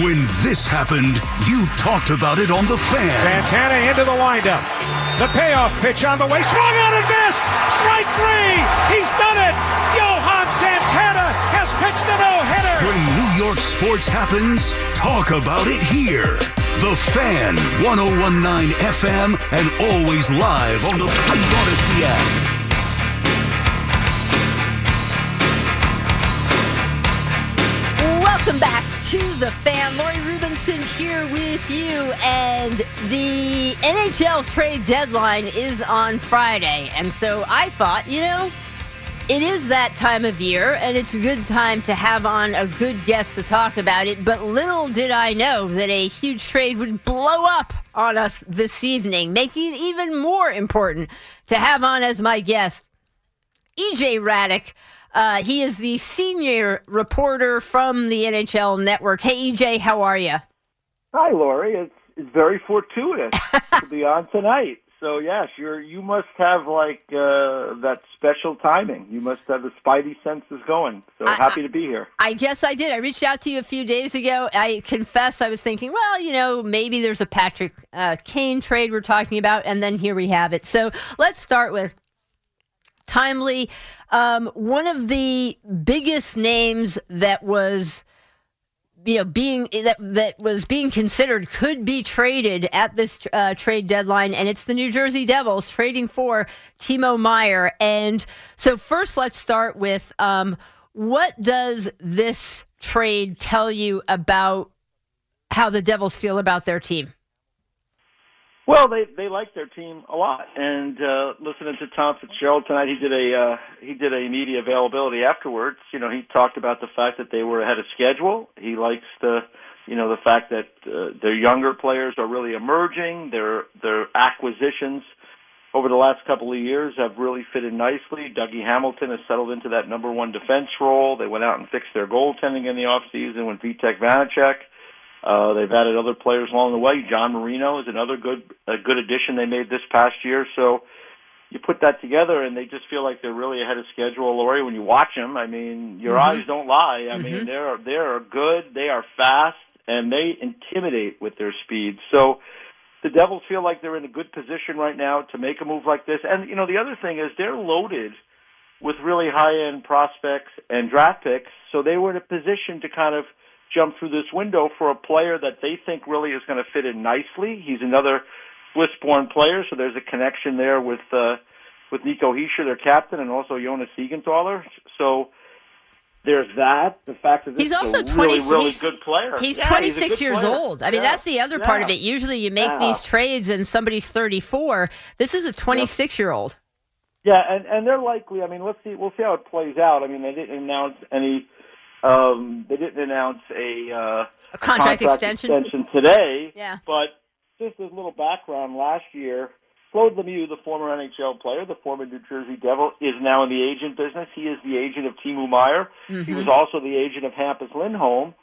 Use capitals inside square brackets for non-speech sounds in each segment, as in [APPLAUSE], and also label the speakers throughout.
Speaker 1: When this happened, you talked about it on The Fan.
Speaker 2: Santana into the windup. The payoff pitch on the way. Swung on and missed. Strike three. He's done it. Johan Santana has pitched a no-hitter.
Speaker 1: When New York sports happens, talk about it here. The Fan, 1019 FM, and always live on the Free Audacy app.
Speaker 3: Welcome back to the fan. Lori Rubinson here with you, and the NHL trade deadline is on Friday. And so I thought, you know, it is that time of year, and it's a good time to have on a good guest to talk about it. But little did I know that a huge trade would blow up on us this evening, making it even more important to have on as my guest EJ Hradek. Uh, he is the senior reporter from the NHL Network. Hey, EJ, how are you?
Speaker 4: Hi, Lori. It's it's very fortuitous [LAUGHS] to be on tonight. So yes, you're you must have like uh, that special timing. You must have the spidey senses going. So
Speaker 3: I-
Speaker 4: happy to be here.
Speaker 3: I guess I did. I reached out to you a few days ago. I confess I was thinking, well, you know, maybe there's a Patrick uh, Kane trade we're talking about, and then here we have it. So let's start with timely. Um, one of the biggest names that was you know being that that was being considered could be traded at this uh, trade deadline and it's the New Jersey Devils trading for Timo Meier and so first let's start with um, what does this trade tell you about how the Devils feel about their team
Speaker 4: Well, they they like their team a lot, and uh, listening to Tom Fitzgerald tonight, he did a uh, he did a media availability afterwards. You know, he talked about the fact that they were ahead of schedule. He likes the you know the fact that uh, their younger players are really emerging. Their their acquisitions over the last couple of years have really fitted nicely. Dougie Hamilton has settled into that number one defense role. They went out and fixed their goaltending in the offseason with Vitek Vanacek. Uh, they've added other players along the way. John Marino is another good a good addition they made this past year. So you put that together, and they just feel like they're really ahead of schedule. Lori, when you watch them, I mean, your
Speaker 3: Mhm.
Speaker 4: eyes don't lie. I
Speaker 3: Mhm.
Speaker 4: mean, they're they're good. They are fast, and they intimidate with their speed. So the Devils feel like they're in a good position right now to make a move like this. And you know, the other thing is they're loaded with really high end prospects and draft picks, so they were in a position to kind of jump through this window for a player that they think really is going to fit in nicely. He's another Swiss-born player, so there's a connection there with uh, with Nico Hischier, their captain, and also Jonas Siegenthaler. So there's that. The fact that this
Speaker 3: He's
Speaker 4: is
Speaker 3: also
Speaker 4: a
Speaker 3: 20
Speaker 4: really, really
Speaker 3: he's-
Speaker 4: good player.
Speaker 3: He's
Speaker 4: Yeah,
Speaker 3: 26
Speaker 4: a good
Speaker 3: years
Speaker 4: player.
Speaker 3: old. I mean,
Speaker 4: Yeah.
Speaker 3: that's the other part of it. Usually you make
Speaker 4: Yeah.
Speaker 3: these trades and somebody's 34. This is a 26 year old.
Speaker 4: Yeah, and and they're likely. I mean, let's see. We'll see how it plays out. I mean, they didn't announce any. Um, they didn't announce a, uh,
Speaker 3: A contract extension.
Speaker 4: extension today.
Speaker 3: Yeah.
Speaker 4: But just as a little background, last year, Claude Lemieux, the former NHL player, the former New Jersey Devil, is now in the agent business. He is the agent of Timo Meier. He
Speaker 3: Mhm.
Speaker 4: was also the agent of Hampus Lindholm,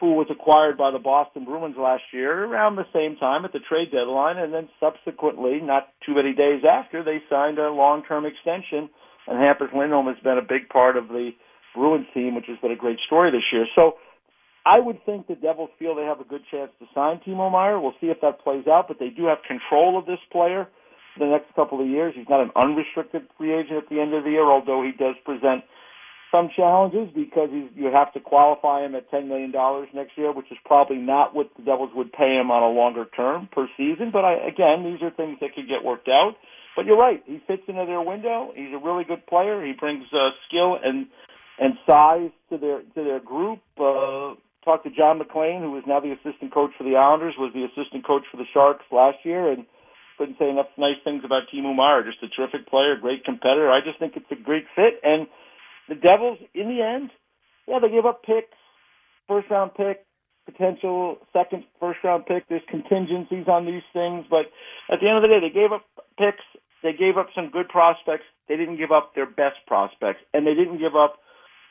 Speaker 4: who was acquired by the Boston Bruins last year around the same time at the trade deadline, and then subsequently, not too many days after, they signed a long-term extension. And Hampus Lindholm has been a big part of the Bruins team, which has been a great story this year. So I would think the Devils feel they have a good chance to sign Timo Meier. We'll see if that plays out, but they do have control of this player for the next couple of years. He's not an unrestricted free agent at the end of the year, although he does present some challenges because he's, you have to qualify him at $10 million next year, which is probably not what the Devils would pay him on a longer term per season. But I, again, these are things that could get worked out. But you're right. He fits into their window. He's a really good player. He brings uh, skill and and size to their to their group. Uh, talked to John MacLean, who is now the assistant coach for the Islanders, was the assistant coach for the Sharks last year, and couldn't say enough nice things about Timo Meier. Just a terrific player, great competitor. I just think it's a great fit. And the Devils, in the end, yeah, they gave up picks, first round pick, potential second first round pick. There's contingencies on these things, but at the end of the day, they gave up picks. They gave up some good prospects. They didn't give up their best prospects, and they didn't give up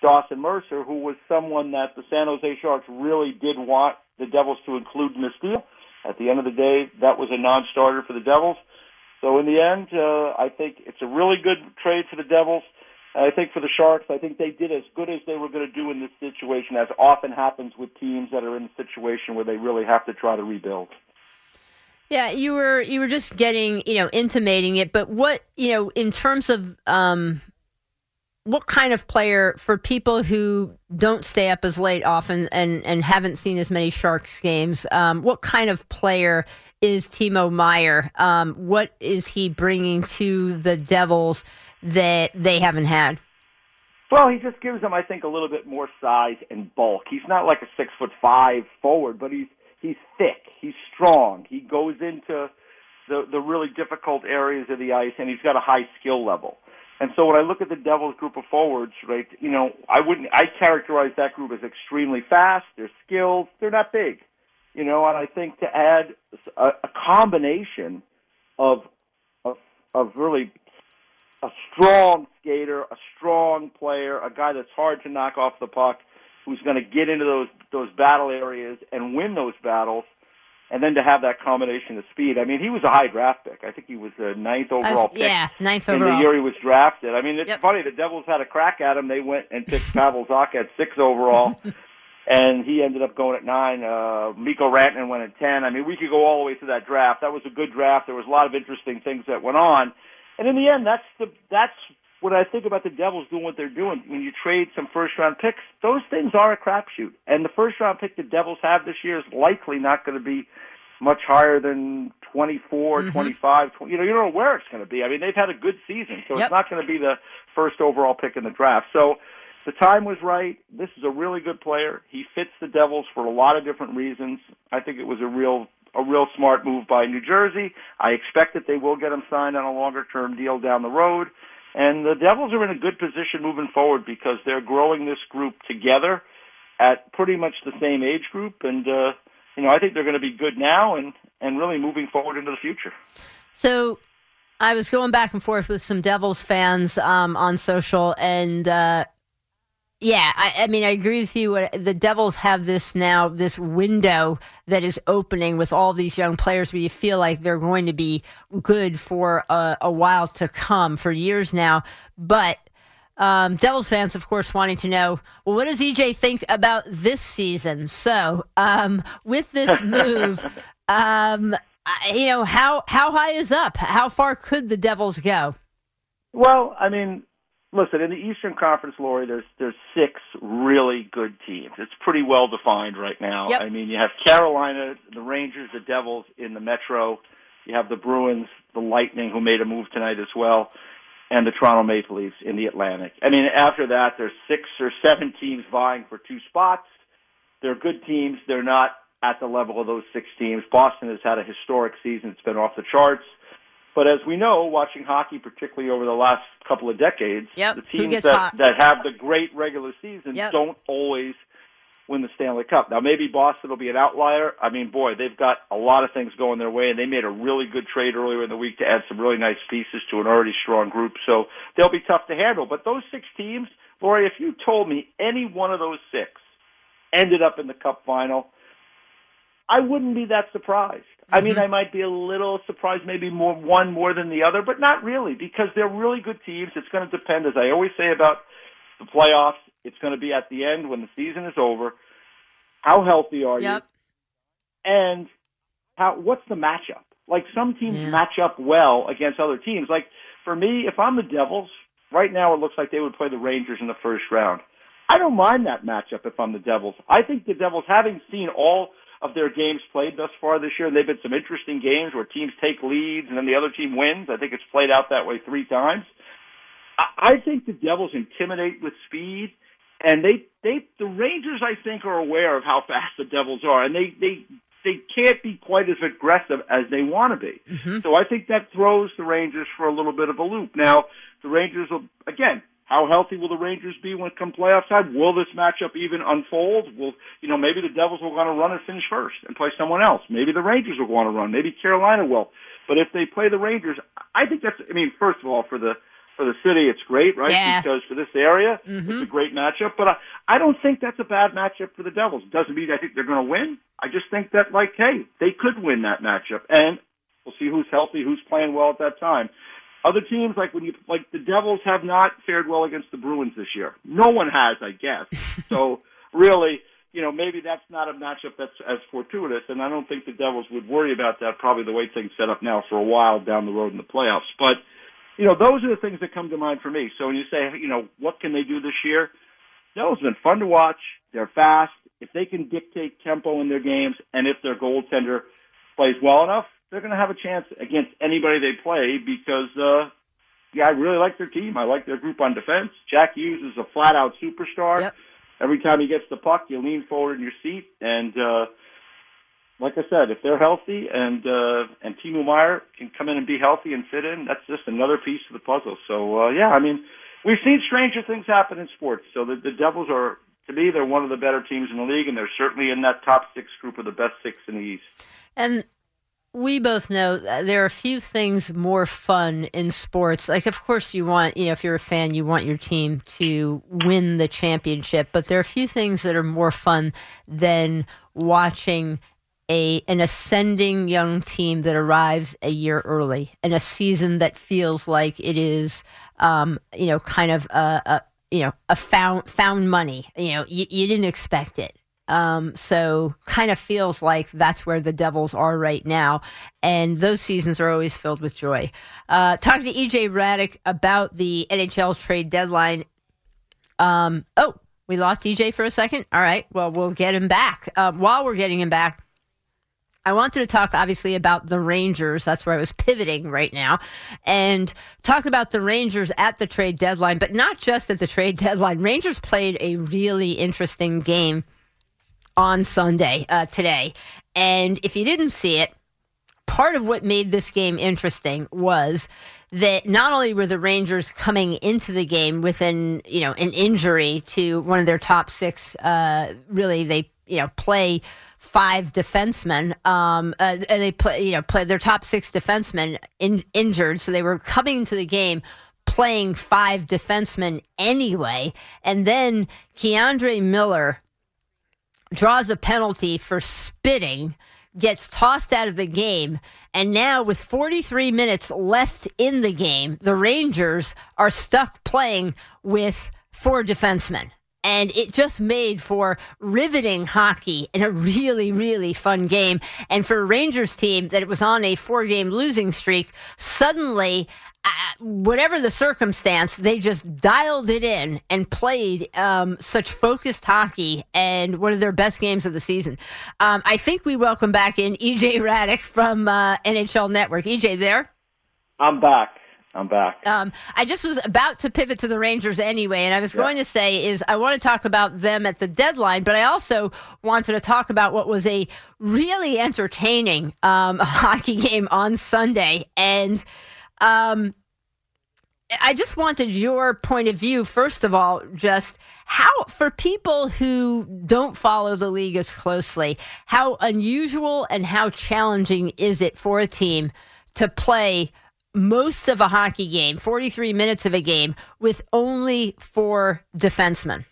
Speaker 4: Dawson Mercer, who was someone that the San Jose Sharks really did want the Devils to include in this deal. At the end of the day, that was a non-starter for the Devils. So in the end, uh, I think it's a really good trade for the Devils. I think for the Sharks, I think they did as good as they were going to do in this situation, as often happens with teams that are in a situation where they really have to try to rebuild.
Speaker 3: Yeah, you were you were just getting you know intimating it, but what you know in terms of um, what kind of player for people who don't stay up as late often and, and haven't seen as many Sharks games? Um, what kind of player is Timo Meier? Um, what is he bringing to the Devils that they haven't had?
Speaker 4: Well, he just gives them, I think, a little bit more size and bulk. He's not like a six foot five forward, but he's he's thick, he's strong. He goes into the the really difficult areas of the ice, and he's got a high skill level. And so when I look at the Devils group of forwards, right, you know, I wouldn't, I characterize that group as extremely fast. They're skilled. They're not big, you know, and I think to add a, a combination of, of, of really a strong skater, a strong player, a guy that's hard to knock off the puck, who's going to get into those, those battle areas and win those battles and then to have that combination of speed. I mean, he was a high draft pick. I think he was the ninth overall pick.
Speaker 3: Yeah, ninth
Speaker 4: overall. In the year he was drafted. I mean, it's yep. funny. The Devils had a crack at him. They went and picked Pavel Zacha at six overall. [LAUGHS] and he ended up going at nine. Uh, Mikko Rantanen went at ten. I mean, we could go all the way through that draft. That was a good draft. There was a lot of interesting things that went on, and in the end, that's the that's what I think about the Devils doing what they're doing. When you trade some first round picks, those things are a crapshoot. And the first round pick the Devils have this year is likely not going to be much higher than 24, mm-hmm. 25, 20, you know, you don't know where it's going to be. I mean, they've had a good season, so yep. it's not going to be the first overall pick in the draft. So the time was right. This is a really good player. He fits the Devils for a lot of different reasons. I think it was a real a real smart move by New Jersey. I expect that they will get him signed on a longer term deal down the road. And the Devils are in a good position moving forward because they're growing this group together at pretty much the same age group. And, uh, you know, I think they're going to be good now and, and really moving forward into the future.
Speaker 3: So I was going back and forth with some Devils fans um, on social, and uh, yeah, I, I, mean, I agree with you. The Devils have this now, this window that is opening with all these young players where you feel like they're going to be good for a, a while to come, for years now. But um, Devils fans, of course, wanting to know, well, what does EJ think about this season? So, um, with this move, [LAUGHS] um, you know, how how high is up? How far could the Devils go?
Speaker 4: Well, I mean, listen, in the Eastern Conference, Lori, there's there's six really good teams. It's pretty well defined right now.
Speaker 3: Yep.
Speaker 4: I mean, you have Carolina, the Rangers, the Devils in the Metro. You have the Bruins, the Lightning, who made a move tonight as well, and the Toronto Maple Leafs in the Atlantic. I mean, after that, there's six or seven teams vying for two spots. They're good teams. They're not at the level of those six teams. Boston has had a historic season. It's been off the charts. But as we know, watching hockey, particularly over the last couple of decades,
Speaker 3: yep.
Speaker 4: the teams that, that have the great regular seasons
Speaker 3: yep.
Speaker 4: don't always win the Stanley Cup. Now, maybe Boston will be an outlier. I mean, boy, they've got a lot of things going their way, and they made a really good trade earlier in the week to add some really nice pieces to an already strong group. So they'll be tough to handle. But those six teams, Lori, if you told me any one of those six ended up in the Cup final, I wouldn't be that surprised. I mean, mm-hmm. I might be a little surprised, maybe more one more than the other, but not really because they're really good teams. It's going to depend, as I always say about the playoffs. It's going to be at the end when the season is over. How healthy are
Speaker 3: yep.
Speaker 4: you? And how? What's the matchup? Like some teams
Speaker 3: yeah.
Speaker 4: match up well against other teams. Like for me, if I'm the Devils, right now it looks like they would play the Rangers in the first round. I don't mind that matchup if I'm the Devils. I think the Devils, having seen all of their games played thus far this year, and they've been some interesting games where teams take leads and then the other team wins. I think it's played out that way three times. I think the Devils intimidate with speed, and they they the Rangers I think are aware of how fast the Devils are, and they they they can't be quite as aggressive as they want to be. Mm-hmm. So I think that throws the Rangers for a little bit of a loop. Now the Rangers will again. How healthy will the Rangers be when it comes playoff time? Will this matchup even unfold? Will you know maybe the Devils will want to run and finish first and play someone else. Maybe the Rangers will want to run. Maybe Carolina will. But if they play the Rangers, I think that's. I mean, first of all, for the for the city, it's great, right?
Speaker 3: Yeah.
Speaker 4: Because for this area,
Speaker 3: mm-hmm.
Speaker 4: it's a great matchup. But I, I don't think that's a bad matchup for the Devils. It Doesn't mean I think they're going to win. I just think that, like, hey, they could win that matchup, and we'll see who's healthy, who's playing well at that time. Other teams, like when you like the Devils, have not fared well against the Bruins this year. No one has, I guess. [LAUGHS] so really, you know, maybe that's not a matchup that's as fortuitous, and I don't think the Devils would worry about that. Probably the way things set up now for a while down the road in the playoffs, but you know, those are the things that come to mind for me. So when you say, you know, what can they do this year? No, it's been fun to watch. They're fast. If they can dictate tempo in their games, and if their goaltender plays well enough, they're going to have a chance against anybody they play because, uh, yeah, I really like their team. I like their group on defense. Jack Hughes is a flat out superstar.
Speaker 3: Yep.
Speaker 4: Every time he gets the puck, you lean forward in your seat and, uh, like I said, if they're healthy and uh, and Timo Meier can come in and be healthy and fit in, that's just another piece of the puzzle. So uh, yeah, I mean, we've seen stranger things happen in sports. So the, the Devils are, to me, they're one of the better teams in the league, and they're certainly in that top six group of the best six in the East.
Speaker 3: And we both know there are a few things more fun in sports. Like, of course, you want, you know, if you're a fan, you want your team to win the championship, but there are a few things that are more fun than watching a an ascending young team that arrives a year early in a season that feels like it is, um, you know, kind of a, a, you know a found found money. You know, you, you didn't expect it. Um, so kind of feels like that's where the Devils are right now, and those seasons are always filled with joy. Uh, talking to EJ Hradek about the NHL trade deadline. Um, oh, we lost EJ for a second. All right, well we'll get him back. Um, while we're getting him back, I wanted to talk obviously about the Rangers. That's where I was pivoting right now and talk about the Rangers at the trade deadline, but not just at the trade deadline. Rangers played a really interesting game on Sunday uh, today. And if you didn't see it, part of what made this game interesting was that not only were the Rangers coming into the game with an you know an injury to one of their top six, uh, really they you know play five defensemen. Um, uh, they play, you know, play their top six defensemen in, injured, so they were coming into the game playing five defensemen anyway. And then K'Andre Miller draws a penalty for spitting, gets tossed out of the game, and now with 43 minutes left in the game, the Rangers are stuck playing with four defensemen and it just made for riveting hockey and a really, really fun game. And for a Rangers team that it was on a four game losing streak, suddenly, whatever the circumstance, they just dialed it in and played um, such focused hockey and one of their best games of the season. Um, I think we welcome back in EJ Hradek from uh, NHL Network. EJ, there?
Speaker 4: I'm back. I'm back.
Speaker 3: Um, I just was about to pivot to the Rangers anyway, and I was yeah. going to say is I want to talk about them at the deadline, but I also wanted to talk about what was a really entertaining um, [LAUGHS] hockey game on Sunday, and um, I just wanted your point of view. First of all, just how for people who don't follow the league as closely, how unusual and how challenging is it for a team to play? most of a hockey game, 43 minutes of a game, with only four defensemen?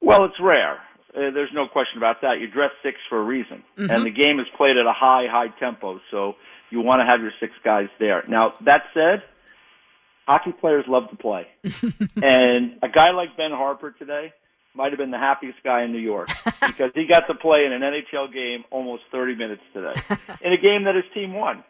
Speaker 4: Well, it's rare. Uh, there's no question about that. You dress six for a reason. Mm-hmm. And the game is played at a high, high tempo, so you want to have your six guys there. Now, that said, hockey players love to play. [LAUGHS] and a guy like Ben Harpur today might have been the happiest guy in New York [LAUGHS] because he got to play in an NHL game almost 30 minutes today [LAUGHS] in a game that his team won.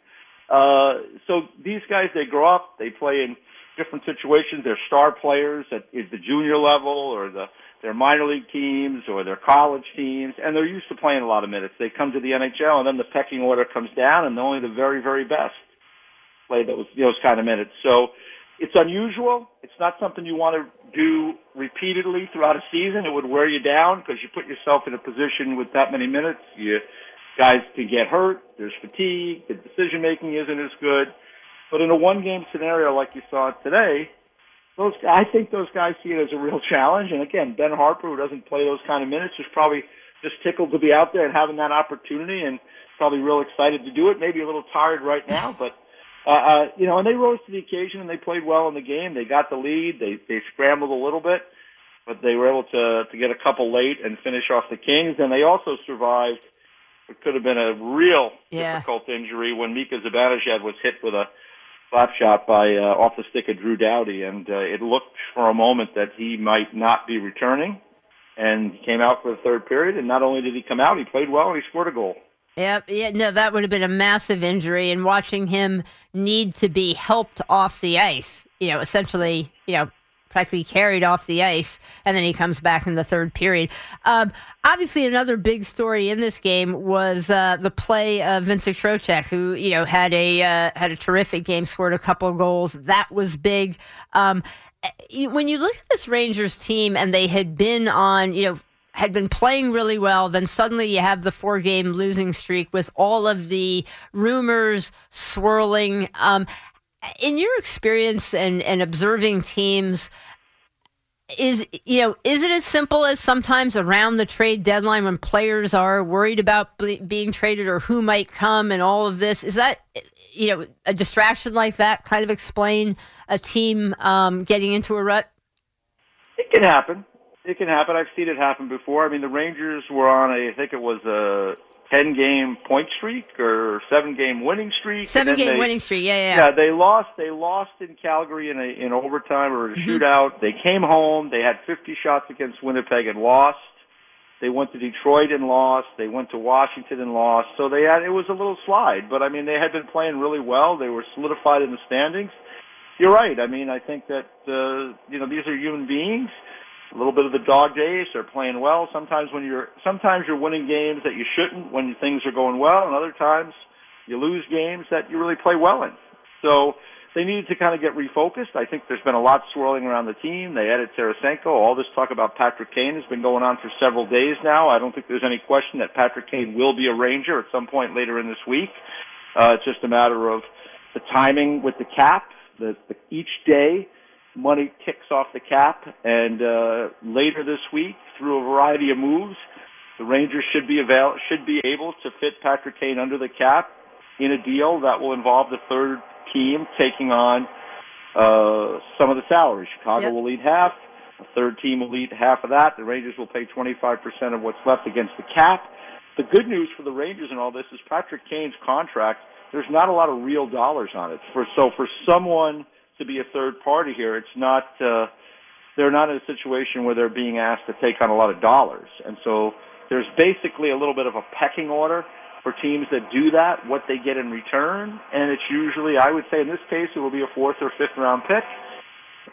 Speaker 4: Uh, so these guys, they grow up, they play in different situations. They're star players at is the junior level or the their minor league teams or their college teams, and they're used to playing a lot of minutes. They come to the NHL, and then the pecking order comes down, and only the very, very best play those those kind of minutes. So it's unusual. It's not something you want to do repeatedly throughout a season. It would wear you down because you put yourself in a position with that many minutes. You guys can get hurt. There's fatigue. The decision making isn't as good. But in a one game scenario like you saw today, those I think those guys see it as a real challenge. And again, Ben Harpur, who doesn't play those kind of minutes, is probably just tickled to be out there and having that opportunity, and probably real excited to do it. Maybe a little tired right now, but uh, uh, you know, and they rose to the occasion and they played well in the game. They got the lead. They they scrambled a little bit, but they were able to to get a couple late and finish off the Kings. And they also survived. It could have been a real
Speaker 3: yeah.
Speaker 4: difficult injury when Mika Zibanejad was hit with a slap shot by uh, off the stick of Drew Doughty, and uh, it looked for a moment that he might not be returning. And he came out for the third period, and not only did he come out, he played well and he scored a goal.
Speaker 3: Yep. Yeah, no, that would have been a massive injury, and watching him need to be helped off the ice, you know, essentially, you know, practically carried off the ice, and then he comes back in the third period. Um, obviously, another big story in this game was uh, the play of Vincent Trocheck, who you know had a uh, had a terrific game, scored a couple of goals. That was big. Um, when you look at this Rangers team, and they had been on, you know. Had been playing really well, then suddenly you have the four game losing streak with all of the rumors swirling. Um, in your experience and, and observing teams, is you know is it as simple as sometimes around the trade deadline when players are worried about being traded or who might come and all of this is that you know a distraction like that kind of explain a team um, getting into a rut?
Speaker 4: It can happen. It can happen. I've seen it happen before. I mean the rangers were on a i think it was a ten game point streak or seven game winning streak.
Speaker 3: Seven game
Speaker 4: they,
Speaker 3: winning streak, yeah, yeah.
Speaker 4: Yeah, they lost. They lost in Calgary in a in overtime or a mm-hmm. shootout. They came home. They had 50 shots against Winnipeg and lost. They went to Detroit and lost. They went to Washington and lost. So they had it was a little slide, but I mean they had been playing really well. They were solidified in the standings. You're right. I mean I think that uh, you know these are human beings a little bit of the dog days. They're playing well. Sometimes when you're sometimes you're winning games that you shouldn't when things are going well, and other times you lose games that you really play well in. So they needed to kind of get refocused. I think there's been a lot swirling around the team. They added Tarasenko. All this talk about Patrick Kane has been going on for several days now. I don't think there's any question that Patrick Kane will be a Ranger at some point later in this week. Uh, it's just a matter of the timing with the cap. The, the each day money ticks off the cap, and uh, later this week, through a variety of moves, the Rangers should be avail- should be able to fit Patrick Kane under the cap in a deal that will involve the third team taking on uh, some of the salaries. Chicago yep. will lead half. The third team will lead half of that. The Rangers will pay 25% of what's left against the cap. The good news for the Rangers in all this is Patrick Kane's contract. There's not a lot of real dollars on it. For so for someone to be a third party here. It's not uh, they're not in a situation where they're being asked to take on a lot of dollars, and so there's basically a little bit of a pecking order for teams that do that, what they get in return, and it's usually I would say in this case it will be a fourth or fifth round pick,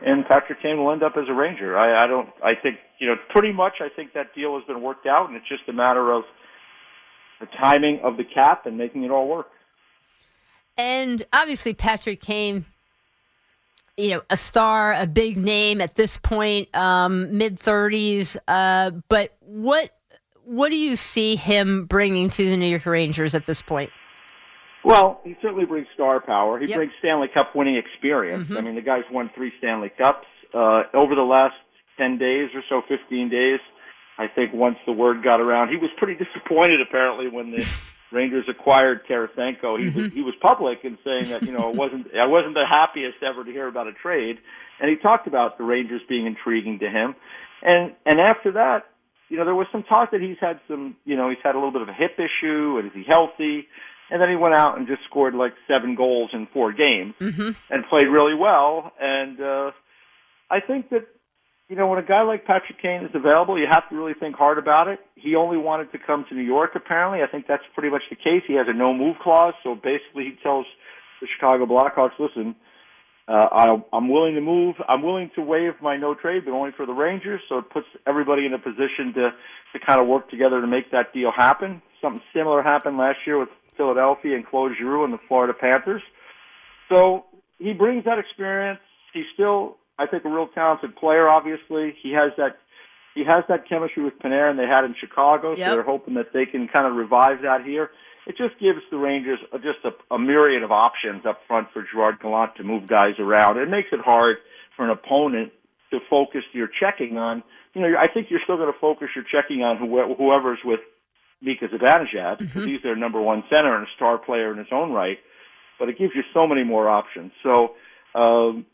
Speaker 4: and Patrick Kane will end up as a Ranger. I, I don't. I think you know pretty much. I think that deal has been worked out, and it's just a matter of the timing of the cap and making it all work.
Speaker 3: And obviously, Patrick Kane you know, a star, a big name at this point, um, mid thirties. Uh, but what what do you see him bringing to the New York Rangers at this point?
Speaker 4: Well, he certainly brings star power. He
Speaker 3: yep.
Speaker 4: brings Stanley Cup winning experience.
Speaker 3: Mm-hmm.
Speaker 4: I mean, the guy's won three Stanley Cups uh, over the last ten days or so, fifteen days. I think once the word got around, he was pretty disappointed apparently when the [LAUGHS] Rangers acquired Tarasenko, he mm-hmm. was he was public in saying that you know it wasn't I wasn't the happiest ever to hear about a trade, and he talked about the Rangers being intriguing to him, and and after that, you know there was some talk that he's had some you know he's had a little bit of a hip issue and is he healthy, and then he went out and just scored like seven goals in four games
Speaker 3: mm-hmm.
Speaker 4: and played really well, and uh, I think that you know, when a guy like Patrick Kane is available, you have to really think hard about it. He only wanted to come to New York, apparently. I think that's pretty much the case. He has a no move clause, so basically he tells the Chicago Blackhawks, listen, Uh, I, I'm willing to move. I'm willing to waive my no trade, but only for the Rangers. So it puts everybody in a position to to kind of work together to make that deal happen. Something similar happened last year with Philadelphia and Claude Giroux and the Florida Panthers. So he brings that experience. He's still, I think, a real talented player. Obviously, he has that he has that chemistry with Panarin they had in Chicago.
Speaker 3: Yep.
Speaker 4: So they're hoping that they can kind of revive that here it just gives the Rangers just a, a myriad of options up front for Gerard Gallant to move guys around. It makes it hard for an opponent to focus your checking on. You know, I think you're still going to focus your checking on who, whoever's with Mika Zibanejad because
Speaker 3: Mhm.
Speaker 4: he's their number one center and a star player in his own right. But it gives you so many more options. So um,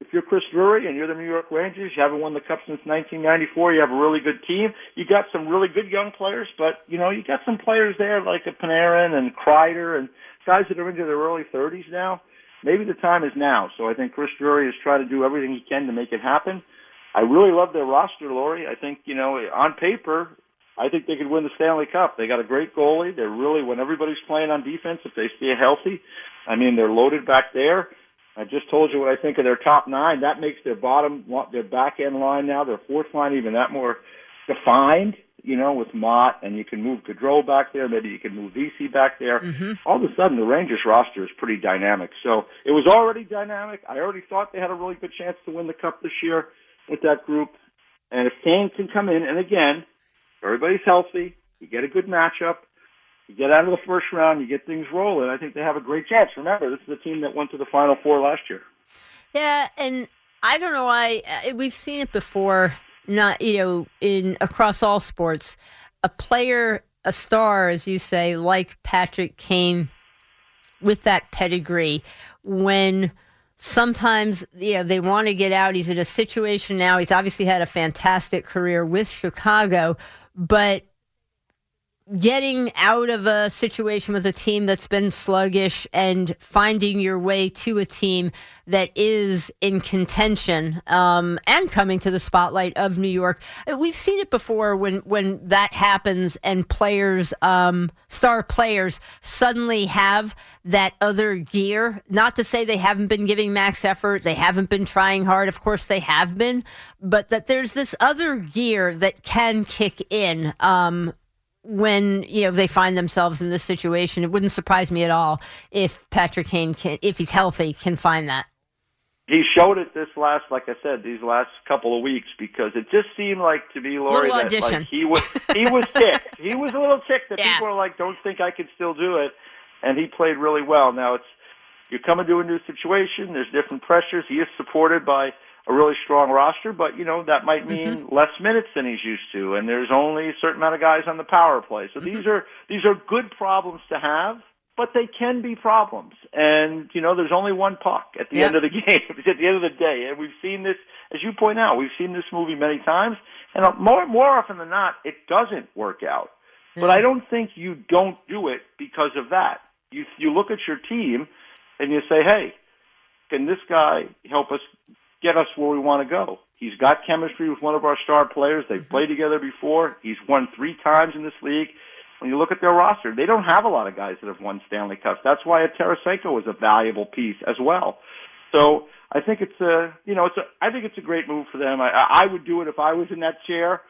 Speaker 4: if you're Chris Drury and you're the New York Rangers, you haven't won the cup since 1994. You have a really good team. You got some really good young players, but you know you got some players there like a Panarin and Kreider and guys that are into their early 30s now. Maybe the time is now. So I think Chris Drury is trying to do everything he can to make it happen. I really love their roster, Lori. I think you know on paper, I think they could win the Stanley Cup. They got a great goalie. They're really when everybody's playing on defense, if they stay healthy, I mean they're loaded back there. I just told you what I think of their top nine. That makes their bottom, their back end line now, their fourth line even that more defined. You know, with Motte, and you can move Goodrow back there. Maybe you can move Vesey back there. mhm All of a sudden, the Rangers roster is pretty dynamic. So it was already dynamic. I already thought they had a really good chance to win the cup this year with that group. And if Kane can come in, and again, everybody's healthy, you get a good matchup, you get out of the first round, you get things rolling. I think they have a great chance. Remember, this is the team that went to the Final Four last year.
Speaker 3: Yeah, and I don't know why uh, we've seen it before. Not you know in across all sports, a player, a star, as you say, like Patrick Kane, with that pedigree, when sometimes you know they want to get out. He's in a situation now. He's obviously had a fantastic career with Chicago, but getting out of a situation with a team that's been sluggish and finding your way to a team that is in contention um, and coming to the spotlight of New York. We've seen it before when when that happens and players, um, star players, suddenly have that other gear. Not to say they haven't been giving max effort, they haven't been trying hard. Of course, they have been, but that there's this other gear that can kick in. Um, when you know they find themselves in this situation. It wouldn't surprise me at all if Patrick Kane can, if he's healthy, can find that.
Speaker 4: He showed it this last, like I said, these last couple of weeks because it just seemed like to me, Lori, that like he was he was ticked. [LAUGHS] He was a little ticked that
Speaker 3: Yeah.
Speaker 4: people are like, "Don't think I can still do it," and he played really well. Now it's you're coming to a new situation. There's different pressures. He is supported by a really strong roster, but you know that might mean mm-hmm. less minutes than he's used to, and there's only a certain amount of guys on the power play. So mm-hmm. these are these are good problems to have, but they can be problems. And you know, there's only one puck at the
Speaker 3: Yep.
Speaker 4: end of the [LAUGHS] game. At the end of the day, and we've seen this, as you point out, we've seen this movie many times, and uh, more more often than not, it doesn't work out. But I mm-hmm. don't think you don't do it because of that. You you look at your team, and you say, hey, can this guy help us get us where we want to go? He's got chemistry with one of our star players. They've played together before. He's won three times in this league. When you look at their roster, they don't have a lot of guys that have won Stanley Cups. That's why a Tarasenko was a valuable piece as well. So I think it's a, you know, it's a, I think it's a great move for them. I, I would do it if I was in that chair.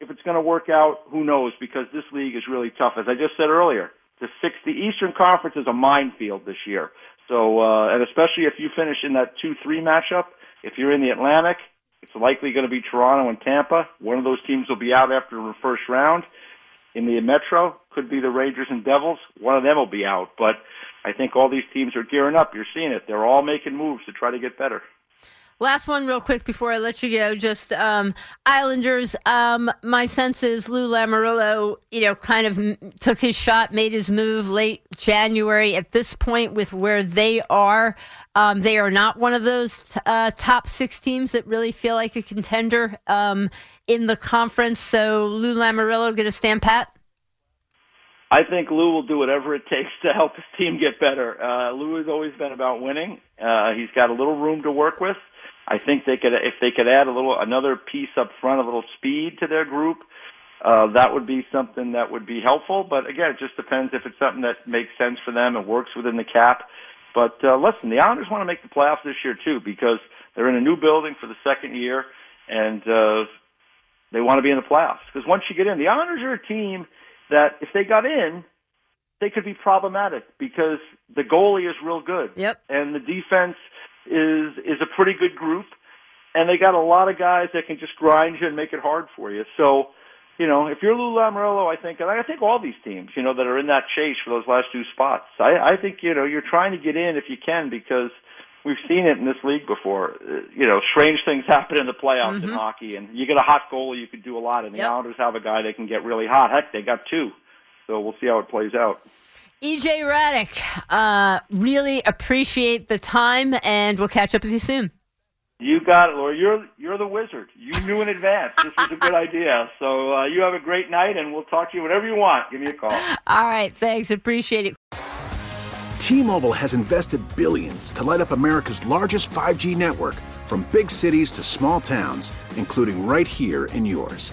Speaker 4: If it's going to work out, who knows? Because this league is really tough. As I just said earlier, the six, the Eastern Conference is a minefield this year. So, uh, and especially if you finish in that two-three matchup, if you're in the Atlantic, it's likely going to be Toronto and Tampa. One of those teams will be out after the first round. In the Metro, could be the Rangers and Devils. One of them will be out. But I think all these teams are gearing up. You're seeing it. They're all making moves to try to get better.
Speaker 3: Last one, real quick, before I let you go. Just um, Islanders. Um, my sense is Lou Lamoriello, you know, kind of took his shot, made his move late January. At this point, with where they are, um, they are not one of those uh, top six teams that really feel like a contender um, in the conference. So Lou Lamoriello going to stand pat.
Speaker 4: I think Lou will do whatever it takes to help his team get better. Uh, Lou has always been about winning. Uh, he's got a little room to work with. I think they could, if they could add a little, another piece up front, a little speed to their group, uh, that would be something that would be helpful. But again, it just depends if it's something that makes sense for them and works within the cap. But uh, listen, the Islanders want to make the playoffs this year too because they're in a new building for the second year, and uh, they want to be in the playoffs. Because once you get in, the Islanders are a team that if they got in, they could be problematic because the goalie is real good.
Speaker 3: Yep.
Speaker 4: And the defense is is a pretty good group, and they got a lot of guys that can just grind you and make it hard for you. So, you know, if you're Lou Lamoriello, I think, and I think all these teams, you know, that are in that chase for those last two spots, I, I think you know you're trying to get in if you can because we've seen it in this league before. Uh, you know, strange things [LAUGHS] happen in the playoffs
Speaker 3: Mm-hmm.
Speaker 4: in hockey, and you get a hot goalie, you can do a lot. And the
Speaker 3: Yep.
Speaker 4: Islanders have a guy that can get really hot. Heck, they got two. So we'll see how it plays out.
Speaker 3: EJ Hradek, uh, really appreciate the time, and we'll catch up with you soon.
Speaker 4: You got it, Laura. You're you're the wizard. You knew in advance this was a good [LAUGHS] idea. So uh, you have a great night, and we'll talk to you whenever you want. Give me a call.
Speaker 3: All right, thanks. Appreciate it.
Speaker 5: T-Mobile has invested billions to light up America's largest 5G network from big cities to small towns, including right here in yours.